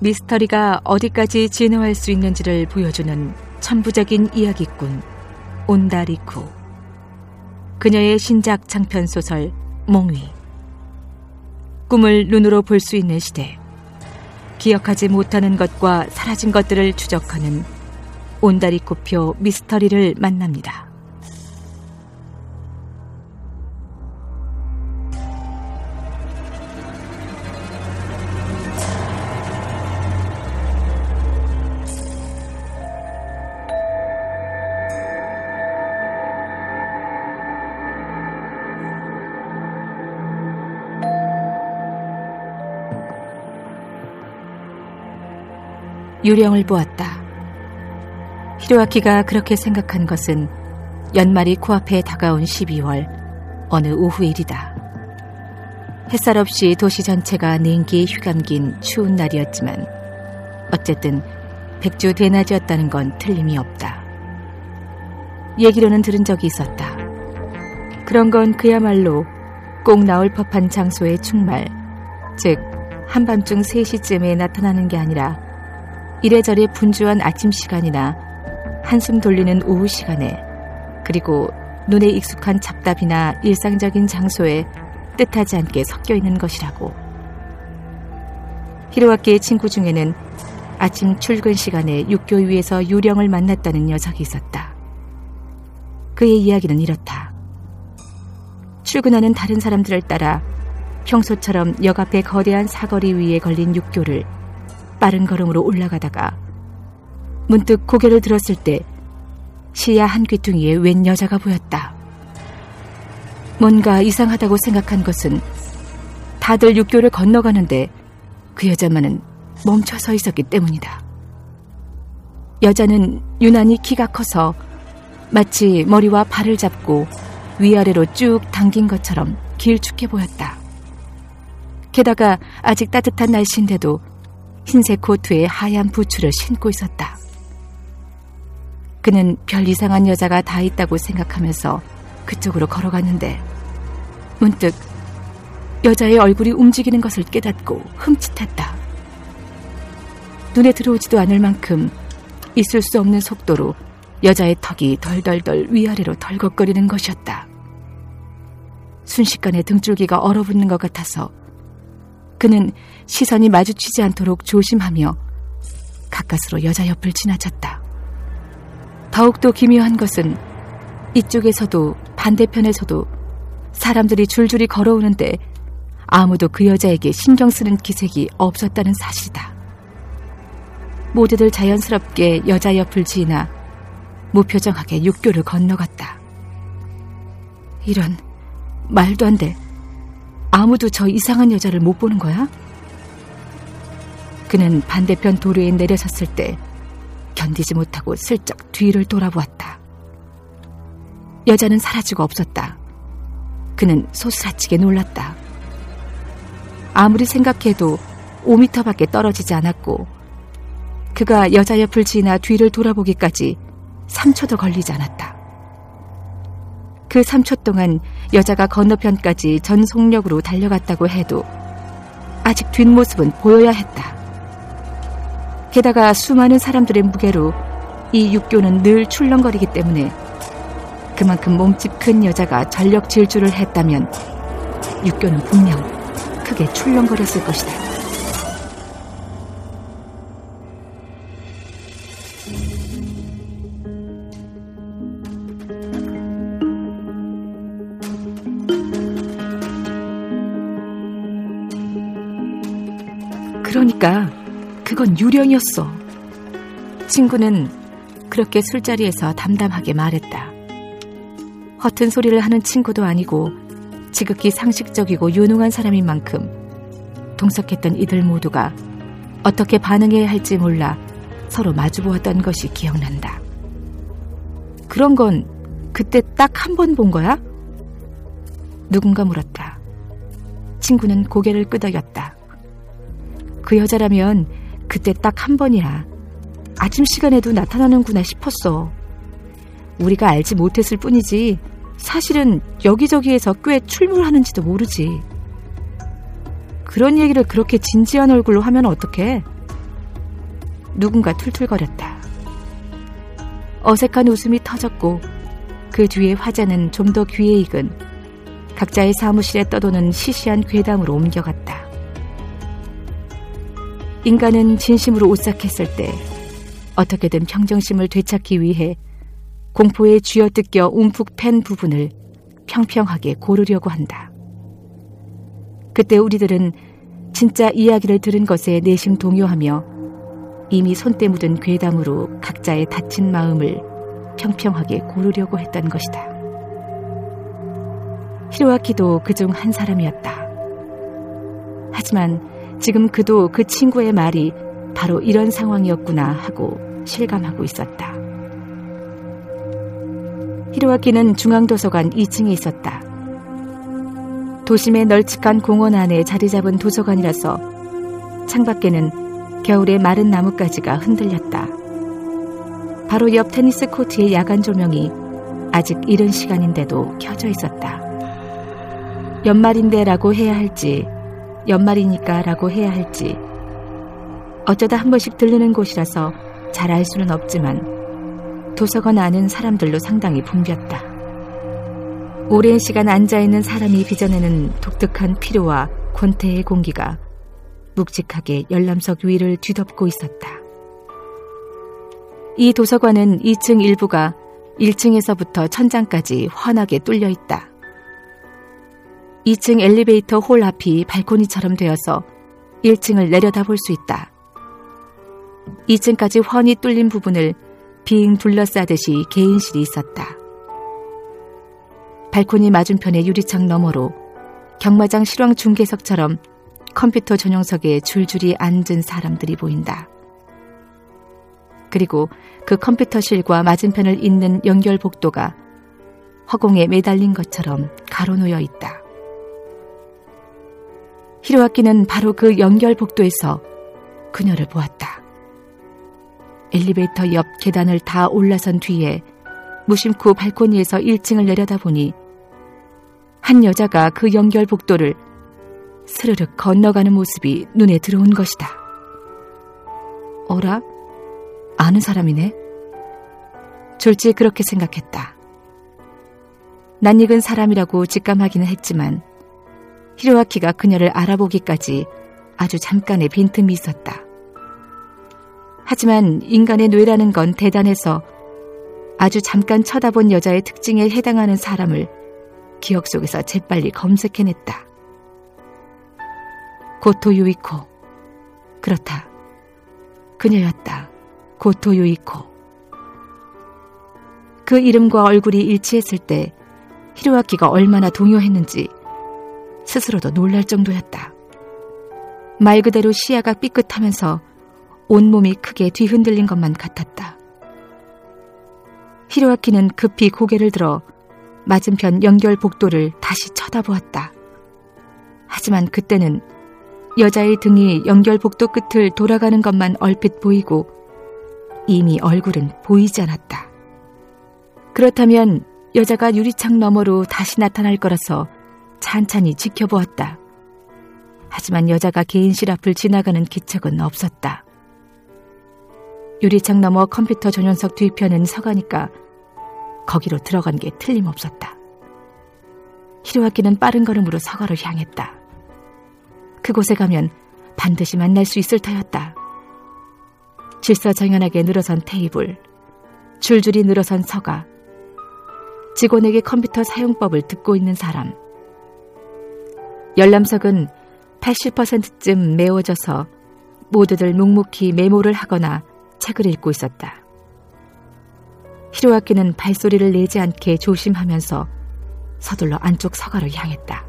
미스터리가 어디까지 진화할 수 있는지를 보여주는 천부적인 이야기꾼 온다리쿠. 그녀의 신작 장편 소설 몽위. 꿈을 눈으로 볼 수 있는 시대. 기억하지 못하는 것과 사라진 것들을 추적하는 온다리쿠표 미스터리를 만납니다. 유령을 보았다. 히로아키가 그렇게 생각한 것은 연말이 코앞에 다가온 12월 어느 오후 일이다. 햇살 없이 도시 전체가 냉기에 휘감긴 추운 날이었지만 어쨌든 백주 대낮이었다는 건 틀림이 없다. 얘기로는 들은 적이 있었다. 그런 건 그야말로 꼭 나올 법한 장소의 충말, 즉 한밤중 3시쯤에 나타나는 게 아니라 이래저래 분주한 아침 시간이나 한숨 돌리는 오후 시간에 그리고 눈에 익숙한 잡답이나 일상적인 장소에 뜻하지 않게 섞여 있는 것이라고. 히로아키의 친구 중에는 아침 출근 시간에 육교 위에서 유령을 만났다는 녀석이 있었다. 그의 이야기는 이렇다. 출근하는 다른 사람들을 따라 평소처럼 역 앞의 거대한 사거리 위에 걸린 육교를 빠른 걸음으로 올라가다가 문득 고개를 들었을 때 시야 한 귀퉁이에 웬 여자가 보였다. 뭔가 이상하다고 생각한 것은 다들 육교를 건너가는데 그 여자만은 멈춰 서 있었기 때문이다. 여자는 유난히 키가 커서 마치 머리와 발을 잡고 위아래로 쭉 당긴 것처럼 길쭉해 보였다. 게다가 아직 따뜻한 날씨인데도 흰색 코트에 하얀 부츠를 신고 있었다. 그는 별 이상한 여자가 다 있다고 생각하면서 그쪽으로 걸어갔는데 문득 여자의 얼굴이 움직이는 것을 깨닫고 흠칫했다. 눈에 들어오지도 않을 만큼 있을 수 없는 속도로 여자의 턱이 덜덜덜 위아래로 덜컥거리는 것이었다. 순식간에 등줄기가 얼어붙는 것 같아서 그는 시선이 마주치지 않도록 조심하며 가까스로 여자 옆을 지나쳤다. 더욱더 기묘한 것은 이쪽에서도 반대편에서도 사람들이 줄줄이 걸어오는데 아무도 그 여자에게 신경 쓰는 기색이 없었다는 사실이다. 모두들 자연스럽게 여자 옆을 지나 무표정하게 육교를 건너갔다. 이런 말도 안 돼. 아무도 저 이상한 여자를 못 보는 거야? 그는 반대편 도로에 내려섰을 때 견디지 못하고 슬쩍 뒤를 돌아보았다. 여자는 사라지고 없었다. 그는 소스라치게 놀랐다. 아무리 생각해도 5미터밖에 떨어지지 않았고 그가 여자 옆을 지나 뒤를 돌아보기까지 3초도 걸리지 않았다. 그 3초 동안 여자가 건너편까지 전 속력으로 달려갔다고 해도 아직 뒷모습은 보여야 했다. 게다가 수많은 사람들의 무게로 이 육교는 늘 출렁거리기 때문에 그만큼 몸집 큰 여자가 전력 질주를 했다면 육교는 분명 크게 출렁거렸을 것이다. 아니라니까. 그건 유령이었어. 친구는 그렇게 술자리에서 담담하게 말했다. 허튼 소리를 하는 친구도 아니고 지극히 상식적이고 유능한 사람인 만큼 동석했던 이들 모두가 어떻게 반응해야 할지 몰라 서로 마주보았던 것이 기억난다. 그런 건 그때 딱 한 번 본 거야? 누군가 물었다. 친구는 고개를 끄덕였다. 그 여자라면 그때 딱 한 번이야. 아침 시간에도 나타나는구나 싶었어. 우리가 알지 못했을 뿐이지 사실은 여기저기에서 꽤 출몰하는지도 모르지. 그런 얘기를 그렇게 진지한 얼굴로 하면 어떡해? 누군가 툴툴거렸다. 어색한 웃음이 터졌고 그 뒤에 화자는 좀 더 귀에 익은 각자의 사무실에 떠도는 시시한 괴담으로 옮겨갔다. 인간은 진심으로 오싹했을 때 어떻게든 평정심을 되찾기 위해 공포에 쥐어뜯겨 움푹 팬 부분을 평평하게 고르려고 한다. 그때 우리들은 진짜 이야기를 들은 것에 내심 동요하며 이미 손때 묻은 괴담으로 각자의 다친 마음을 평평하게 고르려고 했던 것이다. 히로아키도 그중 한 사람이었다. 하지만 지금 그도 그 친구의 말이 바로 이런 상황이었구나 하고 실감하고 있었다. 히로아키는 중앙도서관 2층에 있었다. 도심의 널찍한 공원 안에 자리 잡은 도서관이라서 창밖에는 겨울의 마른 나뭇가지가 흔들렸다. 바로 옆 테니스 코트의 야간 조명이 아직 이른 시간인데도 켜져 있었다. 연말인데라고 해야 할지, 연말이니까 라고 해야 할지, 어쩌다 한 번씩 들르는 곳이라서 잘 알 수는 없지만 도서관 안은 사람들로 상당히 붐볐다. 오랜 시간 앉아있는 사람이 빚어내는 독특한 피로와 권태의 공기가 묵직하게 열람석 위를 뒤덮고 있었다. 이 도서관은 2층 일부가 1층에서부터 천장까지 환하게 뚫려 있다. 2층 엘리베이터 홀 앞이 발코니처럼 되어서 1층을 내려다 볼 수 있다. 2층까지 훤히 뚫린 부분을 빙 둘러싸듯이 개인실이 있었다. 발코니 맞은편의 유리창 너머로 경마장 실황 중계석처럼 컴퓨터 전용석에 줄줄이 앉은 사람들이 보인다. 그리고 그 컴퓨터실과 맞은편을 잇는 연결 복도가 허공에 매달린 것처럼 가로놓여 있다. 히로아키는 바로 그 연결 복도에서 그녀를 보았다. 엘리베이터 옆 계단을 다 올라선 뒤에 무심코 발코니에서 1층을 내려다보니 한 여자가 그 연결 복도를 스르륵 건너가는 모습이 눈에 들어온 것이다. 어라? 아는 사람이네? 졸지 그렇게 생각했다. 낯익은 사람이라고 직감하기는 했지만 히로아키가 그녀를 알아보기까지 아주 잠깐의 빈틈이 있었다. 하지만 인간의 뇌라는 건 대단해서 아주 잠깐 쳐다본 여자의 특징에 해당하는 사람을 기억 속에서 재빨리 검색해냈다. 고토 유이코. 그렇다. 그녀였다. 고토 유이코. 그 이름과 얼굴이 일치했을 때 히로아키가 얼마나 동요했는지 스스로도 놀랄 정도였다. 말 그대로 시야가 삐끗하면서 온몸이 크게 뒤흔들린 것만 같았다. 히로아키는 급히 고개를 들어 맞은편 연결 복도를 다시 쳐다보았다. 하지만 그때는 여자의 등이 연결 복도 끝을 돌아가는 것만 얼핏 보이고 이미 얼굴은 보이지 않았다. 그렇다면 여자가 유리창 너머로 다시 나타날 거라서 찬찬히 지켜보았다. 하지만 여자가 개인실 앞을 지나가는 기척은 없었다. 유리창 너머 컴퓨터 전용석 뒤편은 서가니까 거기로 들어간 게 틀림없었다. 히로아키는 빠른 걸음으로 서가로 향했다. 그곳에 가면 반드시 만날 수 있을 터였다. 질서정연하게 늘어선 테이블, 줄줄이 늘어선 서가, 직원에게 컴퓨터 사용법을 듣고 있는 사람. 열람석은 80%쯤 메워져서 모두들 묵묵히 메모를 하거나 책을 읽고 있었다. 히로아키는 발소리를 내지 않게 조심하면서 서둘러 안쪽 서가로 향했다.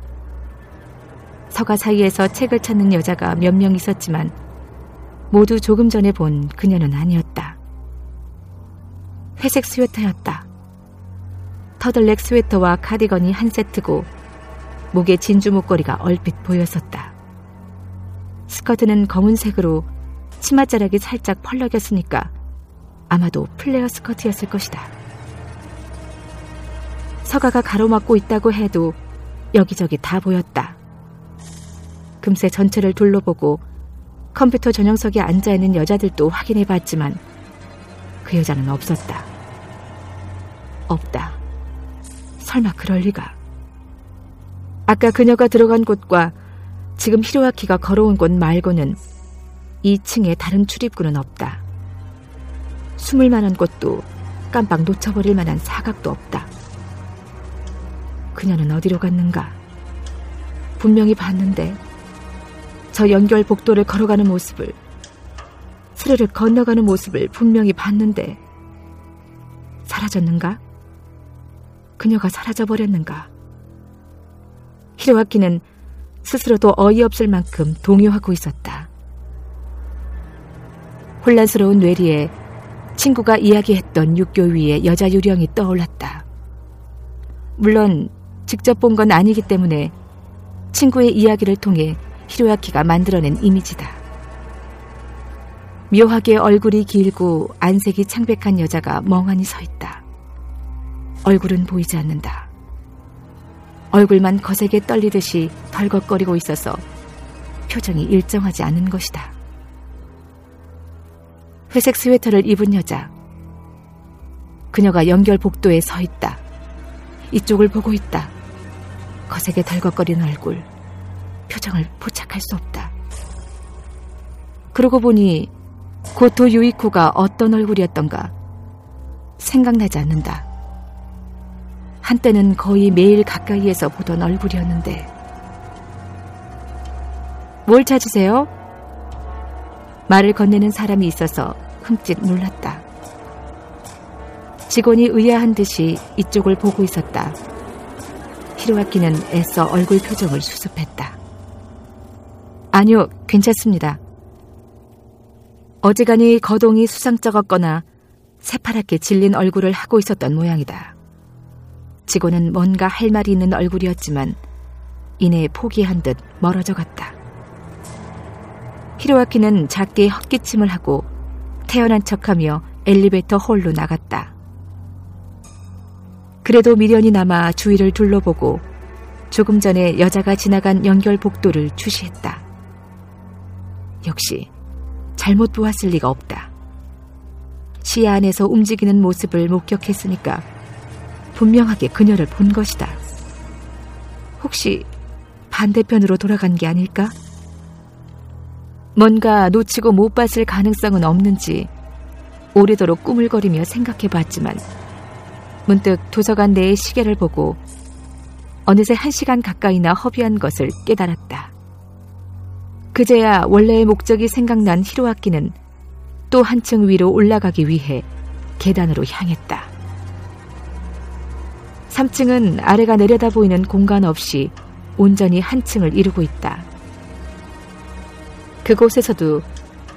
서가 사이에서 책을 찾는 여자가 몇 명 있었지만 모두 조금 전에 본 그녀는 아니었다. 회색 스웨터였다. 터들넥 스웨터와 카디건이 한 세트고 목에 진주 목걸이가 얼핏 보였었다. 스커트는 검은색으로 치맛자락이 살짝 펄럭였으니까 아마도 플레어 스커트였을 것이다. 서가가 가로막고 있다고 해도 여기저기 다 보였다. 금세 전체를 둘러보고 컴퓨터 전용석에 앉아 있는 여자들도 확인해 봤지만 그 여자는 없었다. 없다. 설마 그럴 리가. 아까 그녀가 들어간 곳과 지금 히로아키가 걸어온 곳 말고는 2층에 다른 출입구는 없다. 숨을 만한 곳도 깜빡 놓쳐버릴 만한 사각도 없다. 그녀는 어디로 갔는가? 분명히 봤는데 저 연결 복도를 걸어가는 모습을 스르르 건너가는 모습을 분명히 봤는데 사라졌는가? 그녀가 사라져버렸는가? 히로아키는 스스로도 어이없을 만큼 동요하고 있었다. 혼란스러운 뇌리에 친구가 이야기했던 육교 위에 여자 유령이 떠올랐다. 물론 직접 본 건 아니기 때문에 친구의 이야기를 통해 히로야키가 만들어낸 이미지다. 묘하게 얼굴이 길고 안색이 창백한 여자가 멍하니 서 있다. 얼굴은 보이지 않는다. 얼굴만 거세게 떨리듯이 덜걱거리고 있어서 표정이 일정하지 않은 것이다. 회색 스웨터를 입은 여자. 그녀가 연결 복도에 서 있다. 이쪽을 보고 있다. 거세게 덜걱거리는 얼굴. 표정을 포착할 수 없다. 그러고 보니 고토 유이코가 어떤 얼굴이었던가 생각나지 않는다. 한때는 거의 매일 가까이에서 보던 얼굴이었는데 뭘 찾으세요? 말을 건네는 사람이 있어서 흠칫 놀랐다. 직원이 의아한 듯이 이쪽을 보고 있었다. 히로아키는 애써 얼굴 표정을 수습했다. 아니요, 괜찮습니다. 어지간히 거동이 수상쩍었거나 새파랗게 질린 얼굴을 하고 있었던 모양이다. 직원은 뭔가 할 말이 있는 얼굴이었지만 이내 포기한 듯 멀어져 갔다. 히로아키는 작게 헛기침을 하고 태어난 척하며 엘리베이터 홀로 나갔다. 그래도 미련이 남아 주위를 둘러보고 조금 전에 여자가 지나간 연결 복도를 주시했다. 역시 잘못 보았을 리가 없다. 시야 안에서 움직이는 모습을 목격했으니까 분명하게 그녀를 본 것이다. 혹시 반대편으로 돌아간 게 아닐까? 뭔가 놓치고 못 봤을 가능성은 없는지 오래도록 꾸물거리며 생각해 봤지만 문득 도서관 내의 시계를 보고 어느새 한 시간 가까이나 허비한 것을 깨달았다. 그제야 원래의 목적이 생각난 히로아키는 또 한층 위로 올라가기 위해 계단으로 향했다. 3층은 아래가 내려다 보이는 공간 없이 온전히 한 층을 이루고 있다. 그곳에서도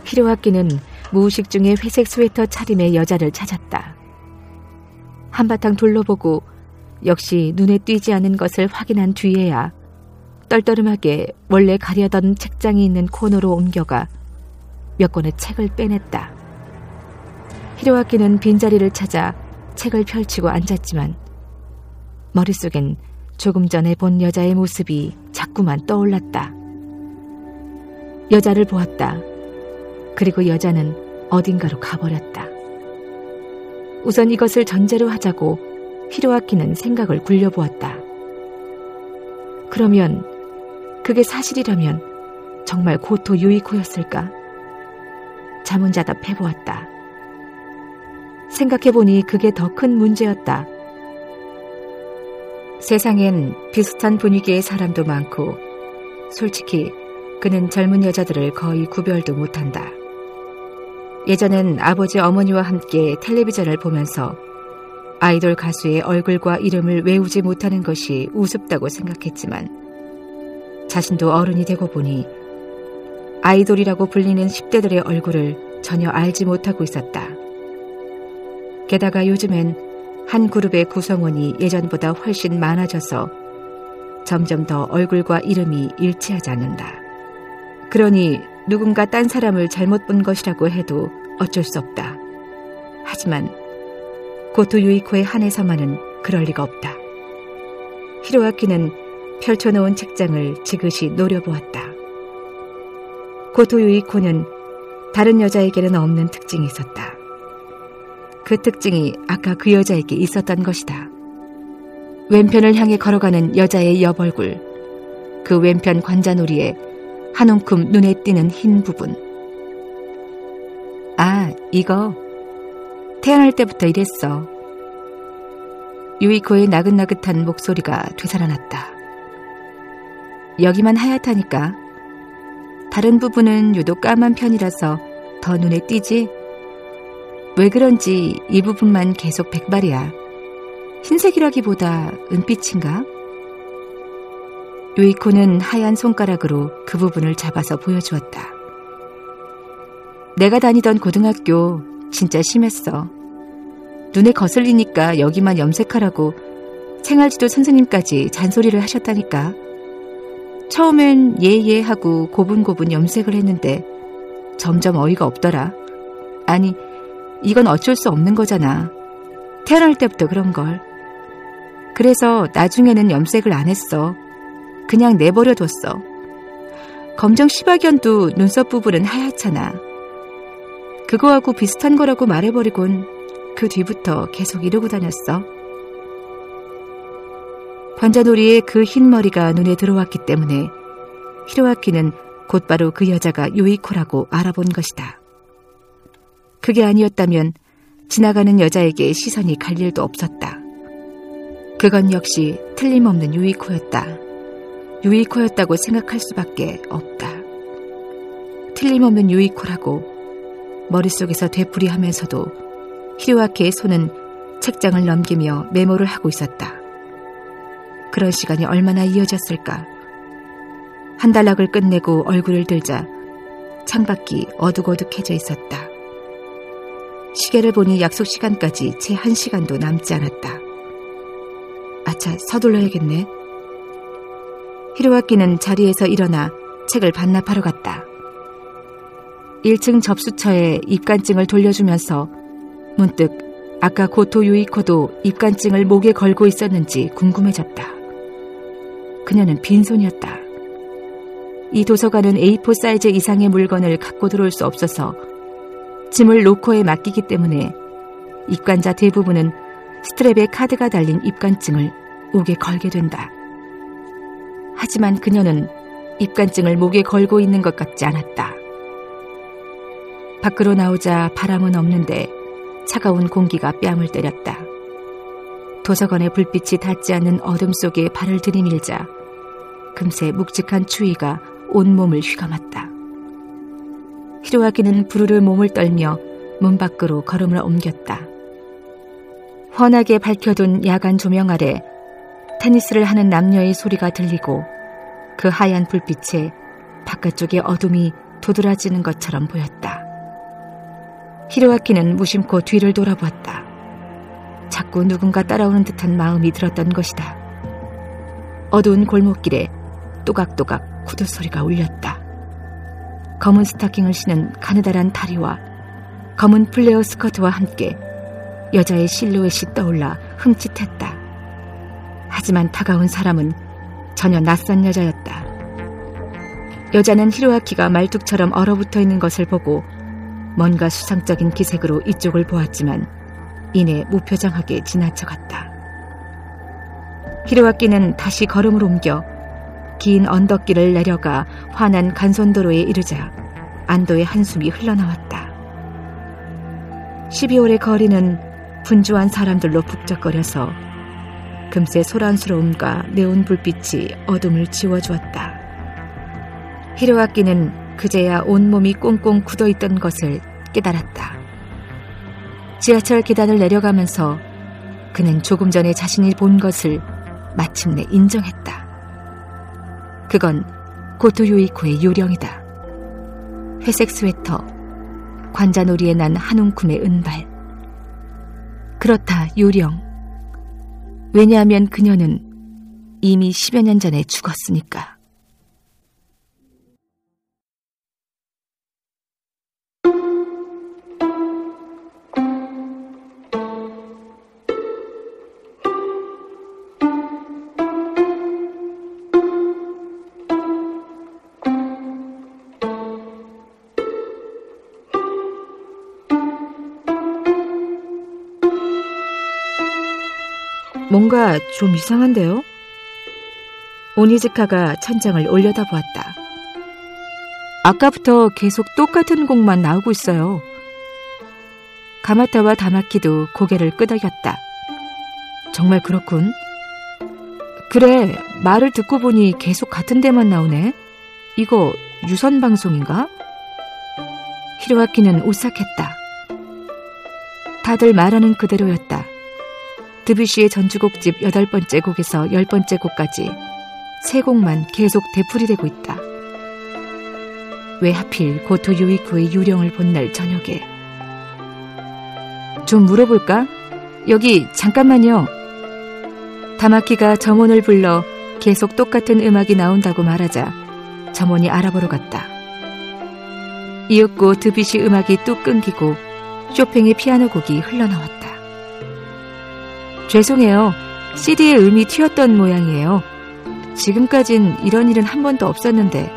히로아키는 무의식 중에 회색 스웨터 차림의 여자를 찾았다. 한바탕 둘러보고 역시 눈에 띄지 않은 것을 확인한 뒤에야 떨떠름하게 원래 가려던 책장이 있는 코너로 옮겨가 몇 권의 책을 빼냈다. 히로아키는 빈자리를 찾아 책을 펼치고 앉았지만 머릿속엔 조금 전에 본 여자의 모습이 자꾸만 떠올랐다. 여자를 보았다. 그리고 여자는 어딘가로 가버렸다. 우선 이것을 전제로 하자고 히로아키는 생각을 굴려보았다. 그러면 그게 사실이라면 정말 고토 유이코였을까? 자문자답 해보았다. 생각해보니 그게 더 큰 문제였다. 세상엔 비슷한 분위기의 사람도 많고, 솔직히 그는 젊은 여자들을 거의 구별도 못한다. 예전엔 아버지 어머니와 함께 텔레비전을 보면서 아이돌 가수의 얼굴과 이름을 외우지 못하는 것이 우습다고 생각했지만 자신도 어른이 되고 보니 아이돌이라고 불리는 10대들의 얼굴을 전혀 알지 못하고 있었다. 게다가 요즘엔 한 그룹의 구성원이 예전보다 훨씬 많아져서 점점 더 얼굴과 이름이 일치하지 않는다. 그러니 누군가 딴 사람을 잘못 본 것이라고 해도 어쩔 수 없다. 하지만 고토 유이코의 한해서만은 그럴 리가 없다. 히로아키는 펼쳐놓은 책장을 지그시 노려보았다. 고토 유이코는 다른 여자에게는 없는 특징이 있었다. 그 특징이 아까 그 여자에게 있었던 것이다. 왼편을 향해 걸어가는 여자의 옆얼굴, 그 왼편 관자놀이에 한 움큼 눈에 띄는 흰 부분. 아, 이거 태어날 때부터 이랬어. 유이코의 나긋나긋한 목소리가 되살아났다. 여기만 하얗다니까. 다른 부분은 유독 까만 편이라서 더 눈에 띄지? 왜 그런지 이 부분만 계속 백발이야. 흰색이라기보다 은빛인가? 요이코는 하얀 손가락으로 그 부분을 잡아서 보여주었다. 내가 다니던 고등학교 진짜 심했어. 눈에 거슬리니까 여기만 염색하라고 생활지도 선생님까지 잔소리를 하셨다니까. 처음엔 예예 하고 고분고분 염색을 했는데 점점 어이가 없더라. 아니, 이건 어쩔 수 없는 거잖아. 태어날 때부터 그런 걸. 그래서 나중에는 염색을 안 했어. 그냥 내버려 뒀어. 검정 시바견도 눈썹 부분은 하얗잖아. 그거하고 비슷한 거라고 말해버리곤 그 뒤부터 계속 이러고 다녔어. 관자놀이에 그흰 머리가 눈에 들어왔기 때문에 히로아키는 곧바로 그 여자가 요이코라고 알아본 것이다. 그게 아니었다면 지나가는 여자에게 시선이 갈 일도 없었다. 그건 역시 틀림없는 유이코였다. 유이코였다고 생각할 수밖에 없다. 틀림없는 유이코라고 머릿속에서 되풀이하면서도 히로아키의 손은 책장을 넘기며 메모를 하고 있었다. 그런 시간이 얼마나 이어졌을까? 한 단락을 끝내고 얼굴을 들자 창밖이 어둑어둑해져 있었다. 시계를 보니 약속 시간까지 채 한 시간도 남지 않았다. 아차, 서둘러야겠네. 히로아키는 자리에서 일어나 책을 반납하러 갔다. 1층 접수처에 입간증을 돌려주면서 문득 아까 고토 유이코도 입간증을 목에 걸고 있었는지 궁금해졌다. 그녀는 빈손이었다. 이 도서관은 A4 사이즈 이상의 물건을 갖고 들어올 수 없어서 짐을 로커에 맡기기 때문에 입관자 대부분은 스트랩에 카드가 달린 입관증을 목에 걸게 된다. 하지만 그녀는 입관증을 목에 걸고 있는 것 같지 않았다. 밖으로 나오자 바람은 없는데 차가운 공기가 뺨을 때렸다. 도서관의 불빛이 닿지 않는 어둠 속에 발을 들이밀자 금세 묵직한 추위가 온몸을 휘감았다. 히로아키는 부르르 몸을 떨며 문 밖으로 걸음을 옮겼다. 훤하게 밝혀둔 야간 조명 아래 테니스를 하는 남녀의 소리가 들리고 그 하얀 불빛에 바깥쪽의 어둠이 도드라지는 것처럼 보였다. 히로아키는 무심코 뒤를 돌아보았다. 자꾸 누군가 따라오는 듯한 마음이 들었던 것이다. 어두운 골목길에 또각또각 구두 소리가 울렸다. 검은 스타킹을 신은 가느다란 다리와 검은 플레어 스커트와 함께 여자의 실루엣이 떠올라 흠칫했다. 하지만 다가온 사람은 전혀 낯선 여자였다. 여자는 히로아키가 말뚝처럼 얼어붙어 있는 것을 보고 뭔가 수상적인 기색으로 이쪽을 보았지만 이내 무표정하게 지나쳐갔다. 히로아키는 다시 걸음을 옮겨 긴 언덕길을 내려가 환한 간선도로에 이르자 안도의 한숨이 흘러나왔다. 12월의 거리는 분주한 사람들로 북적거려서 금세 소란스러움과 네온 불빛이 어둠을 지워주었다. 히로아키는 그제야 온몸이 꽁꽁 굳어있던 것을 깨달았다. 지하철 계단을 내려가면서 그는 조금 전에 자신이 본 것을 마침내 인정했다. 그건 고토 요이코의 요령이다. 회색 스웨터, 관자놀이에 난 한웅큼의 은발. 그렇다, 요령. 왜냐하면 그녀는 이미 10여 년 전에 죽었으니까. 뭔가 좀 이상한데요? 오니즈카가 천장을 올려다보았다. 아까부터 계속 똑같은 곡만 나오고 있어요. 가마타와 다마키도 고개를 끄덕였다. 정말 그렇군. 그래, 말을 듣고 보니 계속 같은 데만 나오네. 이거 유선 방송인가? 히로아키는 오싹했다. 다들 말하는 그대로였다. 드뷔시의 전주곡집 여덟 번째 곡에서 열 번째 곡까지 세 곡만 계속 되풀이되고 있다. 왜 하필 고토 유이코의 유령을 본 날 저녁에 좀 물어볼까? 여기 잠깐만요. 다마키가 점원을 불러 계속 똑같은 음악이 나온다고 말하자 점원이 알아보러 갔다. 이윽고 드뷔시 음악이 뚝 끊기고 쇼팽의 피아노 곡이 흘러나왔다. 죄송해요. CD의 음이 튀었던 모양이에요. 지금까진 이런 일은 한 번도 없었는데.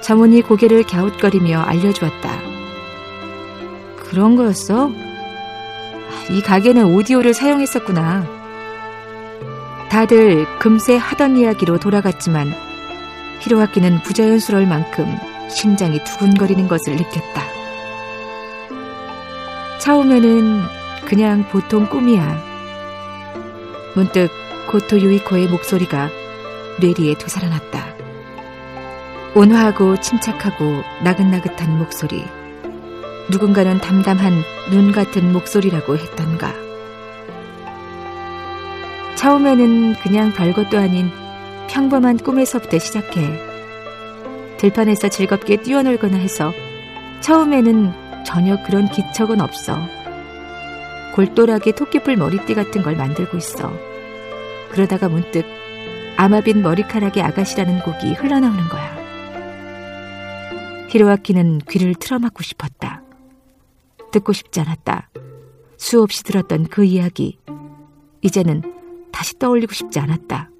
자문이 고개를 갸웃거리며 알려주었다. 그런 거였어? 이 가게는 오디오를 사용했었구나. 다들 금세 하던 이야기로 돌아갔지만 히로아키는 부자연스러울 만큼 심장이 두근거리는 것을 느꼈다. 처음에는 그냥 보통 꿈이야. 문득 고토 유이코의 목소리가 뇌리에 되살아났다. 온화하고 침착하고 나긋나긋한 목소리. 누군가는 담담한 눈 같은 목소리라고 했던가. 처음에는 그냥 별것도 아닌 평범한 꿈에서부터 시작해. 들판에서 즐겁게 뛰어놀거나 해서 처음에는 전혀 그런 기척은 없어. 골똘하게 토끼풀 머리띠 같은 걸 만들고 있어. 그러다가 문득 아마빈 머리카락의 아가씨라는 곡이 흘러나오는 거야. 히로아키는 귀를 틀어막고 싶었다. 듣고 싶지 않았다. 수없이 들었던 그 이야기. 이제는 다시 떠올리고 싶지 않았다.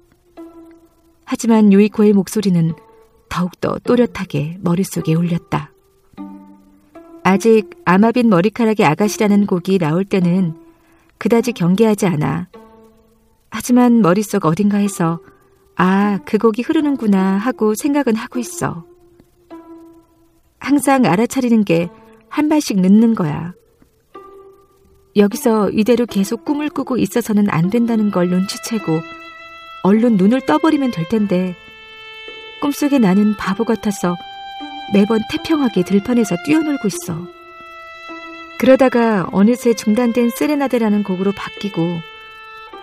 하지만 유이코의 목소리는 더욱더 또렷하게 머릿속에 울렸다. 아직 아마빈 머리카락의 아가씨라는 곡이 나올 때는 그다지 경계하지 않아. 하지만 머릿속 어딘가에서 아, 그 곡이 흐르는구나 하고 생각은 하고 있어. 항상 알아차리는 게 한 발씩 늦는 거야. 여기서 이대로 계속 꿈을 꾸고 있어서는 안 된다는 걸 눈치채고 얼른 눈을 떠버리면 될 텐데 꿈속에 나는 바보 같아서 매번 태평하게 들판에서 뛰어놀고 있어. 그러다가 어느새 중단된 세레나데라는 곡으로 바뀌고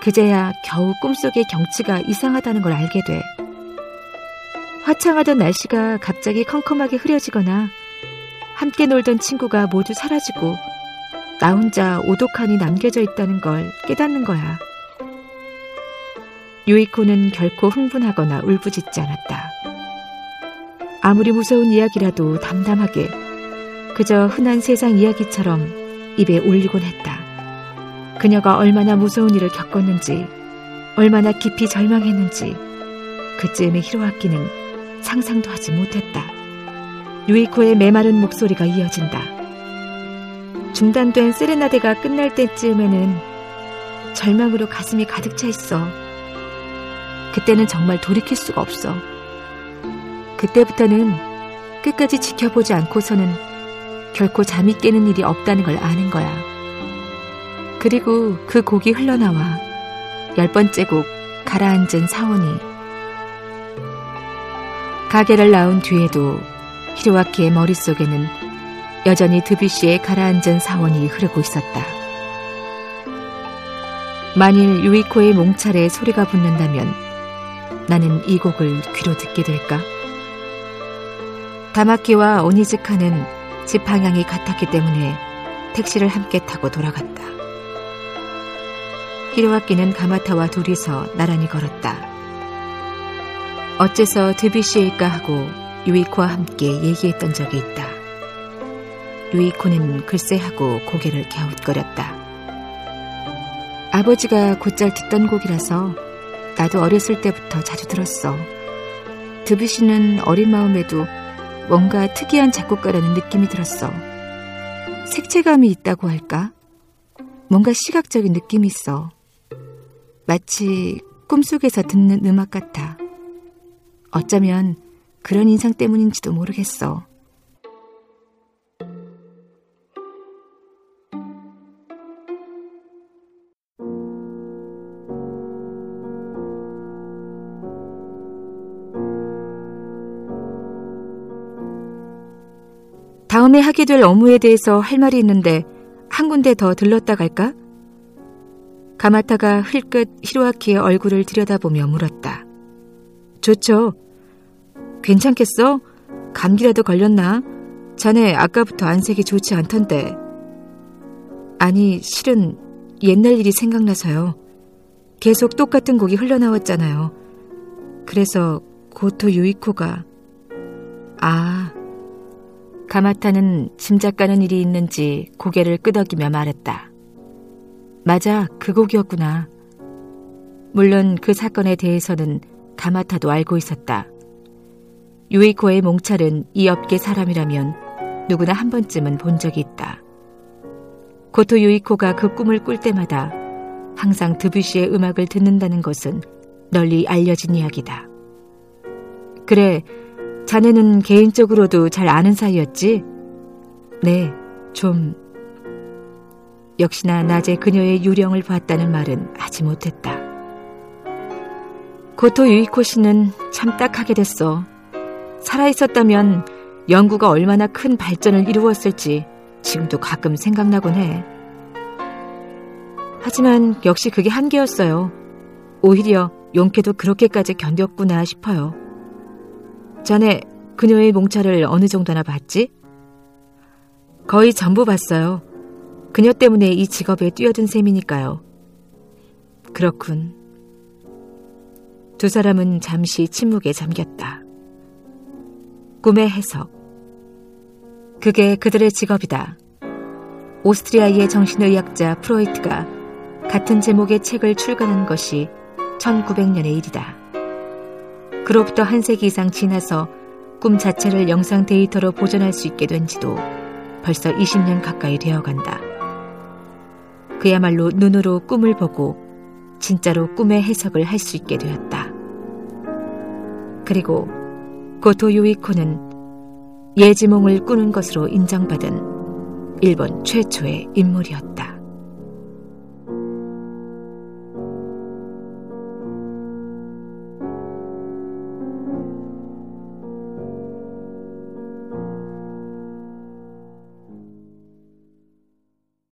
그제야 겨우 꿈속의 경치가 이상하다는 걸 알게 돼. 화창하던 날씨가 갑자기 컴컴하게 흐려지거나 함께 놀던 친구가 모두 사라지고 나 혼자 오독하니 남겨져 있다는 걸 깨닫는 거야. 유이코는 결코 흥분하거나 울부짖지 않았다. 아무리 무서운 이야기라도 담담하게 그저 흔한 세상 이야기처럼 입에 올리곤 했다. 그녀가 얼마나 무서운 일을 겪었는지, 얼마나 깊이 절망했는지, 그쯤에 히로아키는 상상도 하지 못했다. 유이코의 메마른 목소리가 이어진다. 중단된 세레나데가 끝날 때쯤에는 절망으로 가슴이 가득 차 있어. 그때는 정말 돌이킬 수가 없어. 그때부터는 끝까지 지켜보지 않고서는 결코 잠이 깨는 일이 없다는 걸 아는 거야. 그리고 그 곡이 흘러나와 열 번째 곡 가라앉은 사원이 가게를 나온 뒤에도 히로아키의 머릿속에는 여전히 드뷔시의 가라앉은 사원이 흐르고 있었다. 만일 유이코의 몽찰에 소리가 붙는다면 나는 이 곡을 귀로 듣게 될까? 다마키와 오니즈카는 집 방향이 같았기 때문에 택시를 함께 타고 돌아갔다. 히로아키는 가마타와 둘이서 나란히 걸었다. 어째서 드뷔시일까 하고 유이코와 함께 얘기했던 적이 있다. 유이코는 글쎄 하고 고개를 갸웃거렸다. 아버지가 곧잘 듣던 곡이라서 나도 어렸을 때부터 자주 들었어. 드뷔시는 어린 마음에도 뭔가 특이한 작곡가라는 느낌이 들었어. 색채감이 있다고 할까? 뭔가 시각적인 느낌이 있어. 마치 꿈속에서 듣는 음악 같아. 어쩌면 그런 인상 때문인지도 모르겠어. 다음에 하게 될 업무에 대해서 할 말이 있는데 한 군데 더 들렀다 갈까? 가마타가 흘끗 히로아키의 얼굴을 들여다보며 물었다. 좋죠. 괜찮겠어? 감기라도 걸렸나? 자네 아까부터 안색이 좋지 않던데. 아니, 실은 옛날 일이 생각나서요. 계속 똑같은 곡이 흘러나왔잖아요. 그래서 고토 유이코가 아, 가마타는 짐작 가는 일이 있는지 고개를 끄덕이며 말했다. 맞아, 그 곡이었구나. 물론 그 사건에 대해서는 가마타도 알고 있었다. 유이코의 몽찰은 이 업계 사람이라면 누구나 한 번쯤은 본 적이 있다. 고토 유이코가 그 꿈을 꿀 때마다 항상 드뷔시의 음악을 듣는다는 것은 널리 알려진 이야기다. 그래, 자네는 개인적으로도 잘 아는 사이였지? 네, 좀. 역시나 낮에 그녀의 유령을 봤다는 말은 하지 못했다. 고토 유이코 씨는 참 딱하게 됐어. 살아있었다면 연구가 얼마나 큰 발전을 이루었을지 지금도 가끔 생각나곤 해. 하지만 역시 그게 한계였어요. 오히려 용케도 그렇게까지 견뎠구나 싶어요. 자네 그녀의 몽찰을 어느 정도나 봤지? 거의 전부 봤어요. 그녀 때문에 이 직업에 뛰어든 셈이니까요. 그렇군. 두 사람은 잠시 침묵에 잠겼다. 꿈의 해석. 그게 그들의 직업이다. 오스트리아의 정신의학자 프로이트가 같은 제목의 책을 출간한 것이 1900년의 일이다. 그로부터 한 세기 이상 지나서 꿈 자체를 영상 데이터로 보존할 수 있게 된 지도 벌써 20년 가까이 되어 간다. 그야말로 눈으로 꿈을 보고 진짜로 꿈의 해석을 할 수 있게 되었다. 그리고 고토 유이코는 예지몽을 꾸는 것으로 인정받은 일본 최초의 인물이었다.